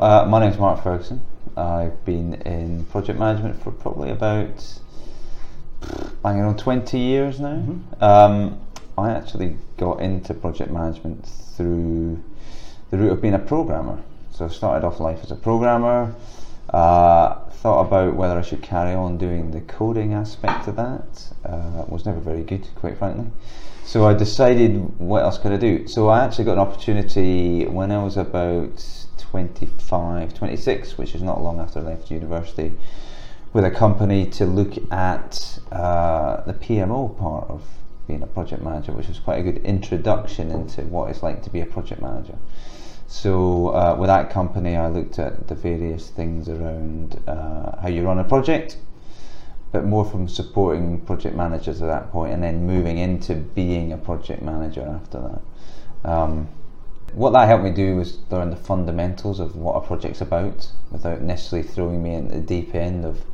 Uh, my name's Mark Ferguson. I've been in project management for probably about banging on 20 years now. Mm-hmm. Um, I actually got into project management through the route of being a programmer. So I started off life as a programmer, uh, thought about whether I should carry on doing the coding aspect of that. Uh, was never very good, quite frankly. So I decided what else could I do. So I actually got an opportunity when I was about 25, 26, which is not long after I left university, with a company to look at uh, the PMO part of being a project manager, which was quite a good introduction into what it's like to be a project manager. So uh, with that company, I looked at the various things around uh, how you run a project, but more from supporting project managers at that point, and then moving into being a project manager after that. Um, what that helped me do was learn the fundamentals of what a project's about, without necessarily throwing me into the deep end of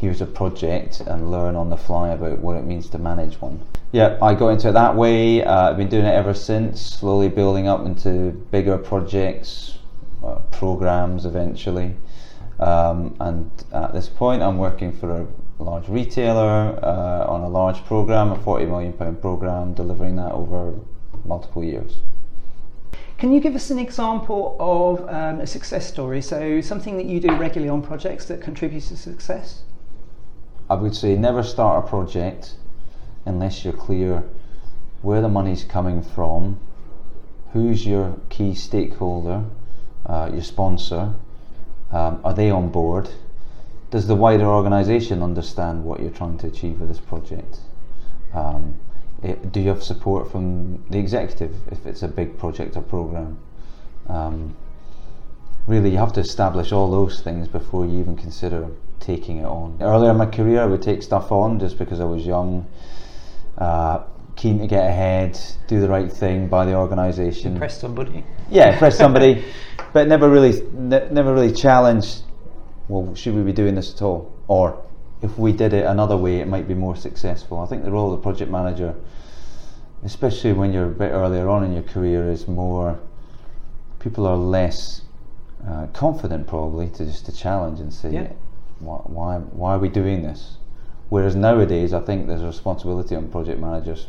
here's a project and learn on the fly about what it means to manage one. Yeah, I got into it that way. Uh, I've been doing it ever since, slowly building up into bigger projects, uh, programs eventually. Um, and at this point, I'm working for a large retailer uh, on a large program, a 40 million pound program, delivering that over multiple years. Can you give us an example of um, a success story? So, something that you do regularly on projects that contributes to success? I would say never start a project unless you're clear where the money's coming from, who's your key stakeholder, uh, your sponsor, um, are they on board? Does the wider organisation understand what you're trying to achieve with this project? Um, do you have support from the executive if it's a big project or program? Um, really, you have to establish all those things before you even consider taking it on. Earlier in my career, I would take stuff on just because I was young, uh, keen to get ahead, do the right thing by the organisation. Impress somebody. Yeah, impress somebody, but never really, ne- never really challenged. Well, should we be doing this at all? Or if we did it another way, it might be more successful. I think the role of the project manager, especially when you're a bit earlier on in your career, is more. People are less uh, confident probably to just to challenge and say, yeah why, why, are we doing this? Whereas nowadays, I think there's a responsibility on project managers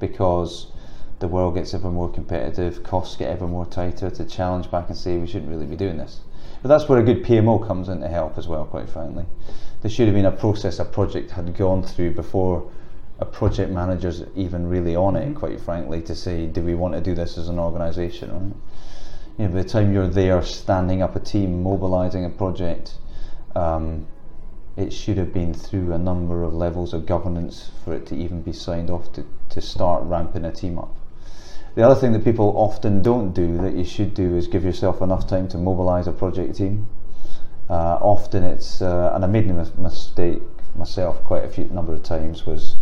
because the world gets ever more competitive, costs get ever more tighter to challenge back and say we shouldn't really be doing this. But that's where a good PMO comes in to help as well, quite frankly. There should have been a process a project had gone through before a project manager's even really on it, quite frankly, to say, do we want to do this as an organisation? Right? You know, by the time you're there standing up a team, mobilising a project, um, it should have been through a number of levels of governance for it to even be signed off to, to start ramping a team up. The other thing that people often don't do that you should do is give yourself enough time to mobilise a project team. Uh, often it's, uh, and I made a mistake myself quite a few number of times, was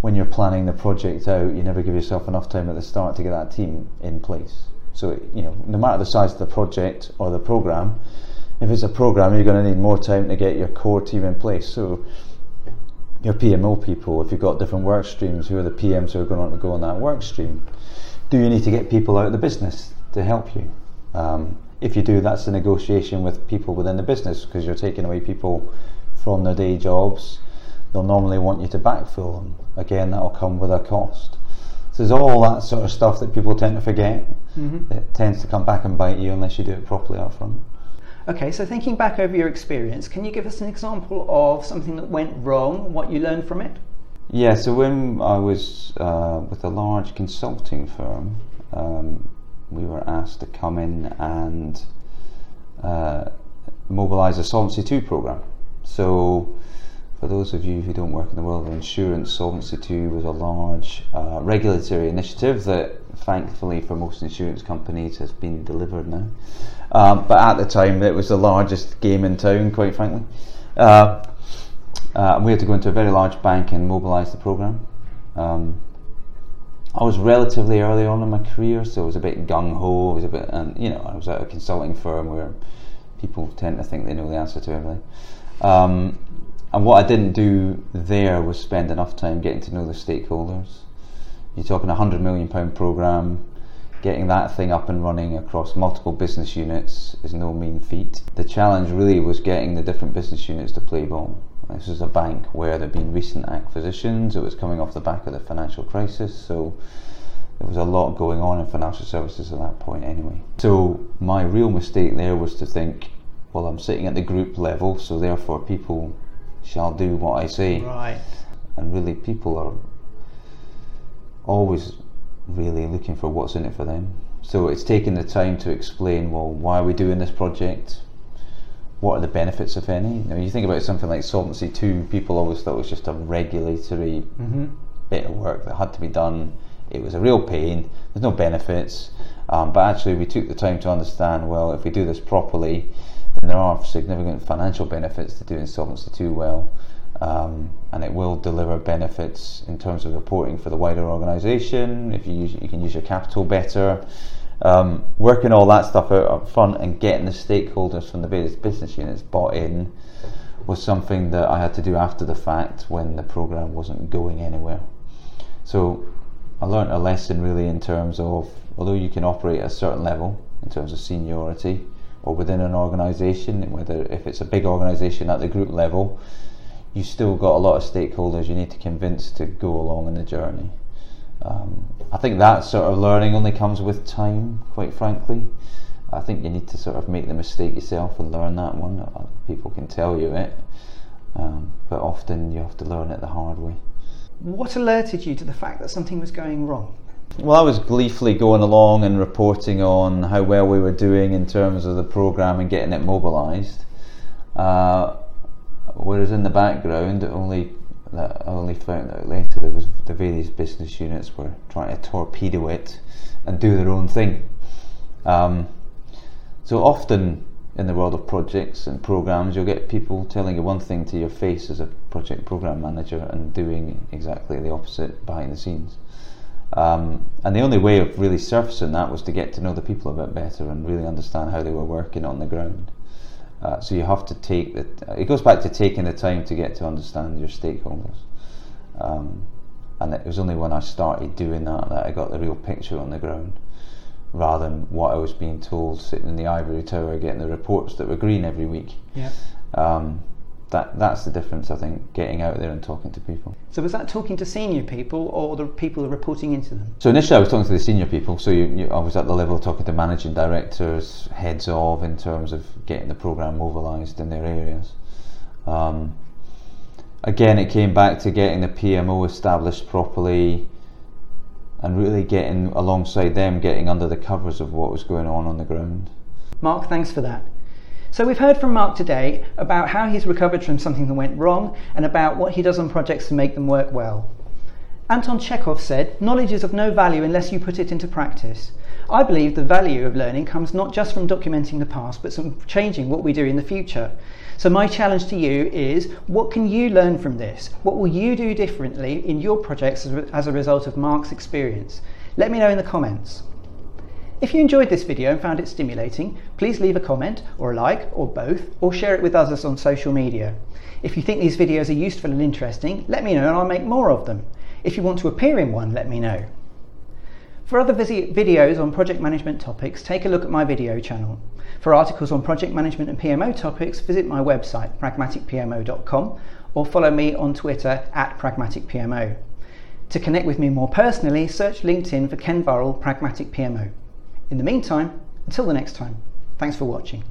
when you're planning the project out, you never give yourself enough time at the start to get that team in place. So, you know, no matter the size of the project or the program, if it's a program, you're going to need more time to get your core team in place. So your PMO people, if you've got different work streams, who are the PMs who are going to go on that work stream? Do you need to get people out of the business to help you? Um, if you do, that's a negotiation with people within the business because you're taking away people from their day jobs. They'll normally want you to backfill them. Again, that'll come with a cost. So there's all that sort of stuff that people tend to forget. Mm-hmm. It tends to come back and bite you unless you do it properly up front. Okay, so thinking back over your experience, can you give us an example of something that went wrong, what you learned from it? Yeah, so when I was uh, with a large consulting firm, um, we were asked to come in and uh, mobilise a Solvency II program. So, for those of you who don't work in the world of insurance, Solvency II was a large uh, regulatory initiative that, thankfully, for most insurance companies, has been delivered now. Um, but at the time, it was the largest game in town, quite frankly. Uh, uh, we had to go into a very large bank and mobilise the programme. Um, I was relatively early on in my career, so it was a bit gung ho. It was a bit, and you know, I was at a consulting firm where people tend to think they know the answer to everything. Um, and what I didn't do there was spend enough time getting to know the stakeholders. You're talking a hundred million pound program getting that thing up and running across multiple business units is no mean feat. The challenge really was getting the different business units to play ball. This is a bank where there had been recent acquisitions, it was coming off the back of the financial crisis, so there was a lot going on in financial services at that point anyway. So my real mistake there was to think, well, I'm sitting at the group level, so therefore people shall do what I say. Right. And really, people are always really looking for what's in it for them. So it's taking the time to explain, well, why are we doing this project? What are the benefits, if any? Now, you think about something like Solvency 2, people always thought it was just a regulatory Mm-hmm. bit of work that had to be done. It was a real pain. There's no benefits, um, but actually we took the time to understand. Well, if we do this properly, then there are significant financial benefits to doing Solvency two well, um, and it will deliver benefits in terms of reporting for the wider organisation. If you use, you can use your capital better. Um, working all that stuff out up front and getting the stakeholders from the various business units bought in was something that I had to do after the fact when the program wasn't going anywhere. So I learned a lesson really in terms of although you can operate at a certain level in terms of seniority or within an organisation, whether if it's a big organisation at the group level, you still got a lot of stakeholders you need to convince to go along in the journey. Um, I think that sort of learning only comes with time, quite frankly. I think you need to sort of make the mistake yourself and learn that one. Uh, People can tell you it, um, but often you have to learn it the hard way. What alerted you to the fact that something was going wrong? Well, I was gleefully going along and reporting on how well we were doing in terms of the programme and getting it mobilised. Uh, whereas in the background, only that I only found out later there was the various business units were trying to torpedo it and do their own thing. Um, so often in the world of projects and programs, you'll get people telling you one thing to your face as a project program manager and doing exactly the opposite behind the scenes. Um, and the only way of really surfacing that was to get to know the people a bit better and really understand how they were working on the ground. Uh, so you have to take the. It goes back to taking the time to get to understand your stakeholders. Um, and it was only when I started doing that that I got the real picture on the ground, rather than what I was being told sitting in the ivory tower getting the reports that were green every week. Yeah. Um, that that's the difference, I think, getting out there and talking to people. So was that talking to senior people or the people reporting into them? So initially, I was talking to the senior people. So you, you, I was at the level of talking to managing directors, heads of, in terms of getting the program mobilised in their areas. Um, again, it came back to getting the PMO established properly, and really getting alongside them, getting under the covers of what was going on on the ground. Mark, thanks for that. So we've heard from Mark today about how he's recovered from something that went wrong and about what he does on projects to make them work well. Anton Chekhov said, Knowledge is of no value unless you put it into practice. I believe the value of learning comes not just from documenting the past, but from changing what we do in the future. So, my challenge to you is what can you learn from this? What will you do differently in your projects as a result of Mark's experience? Let me know in the comments. If you enjoyed this video and found it stimulating, please leave a comment or a like or both, or share it with others on social media. If you think these videos are useful and interesting, let me know and I'll make more of them. If you want to appear in one, let me know. For other videos on project management topics, take a look at my video channel. For articles on project management and PMO topics, visit my website, pragmaticpmo.com, or follow me on Twitter at pragmaticpmo. To connect with me more personally, search LinkedIn for Ken Burrell Pragmatic PMO. In the meantime, until the next time, thanks for watching.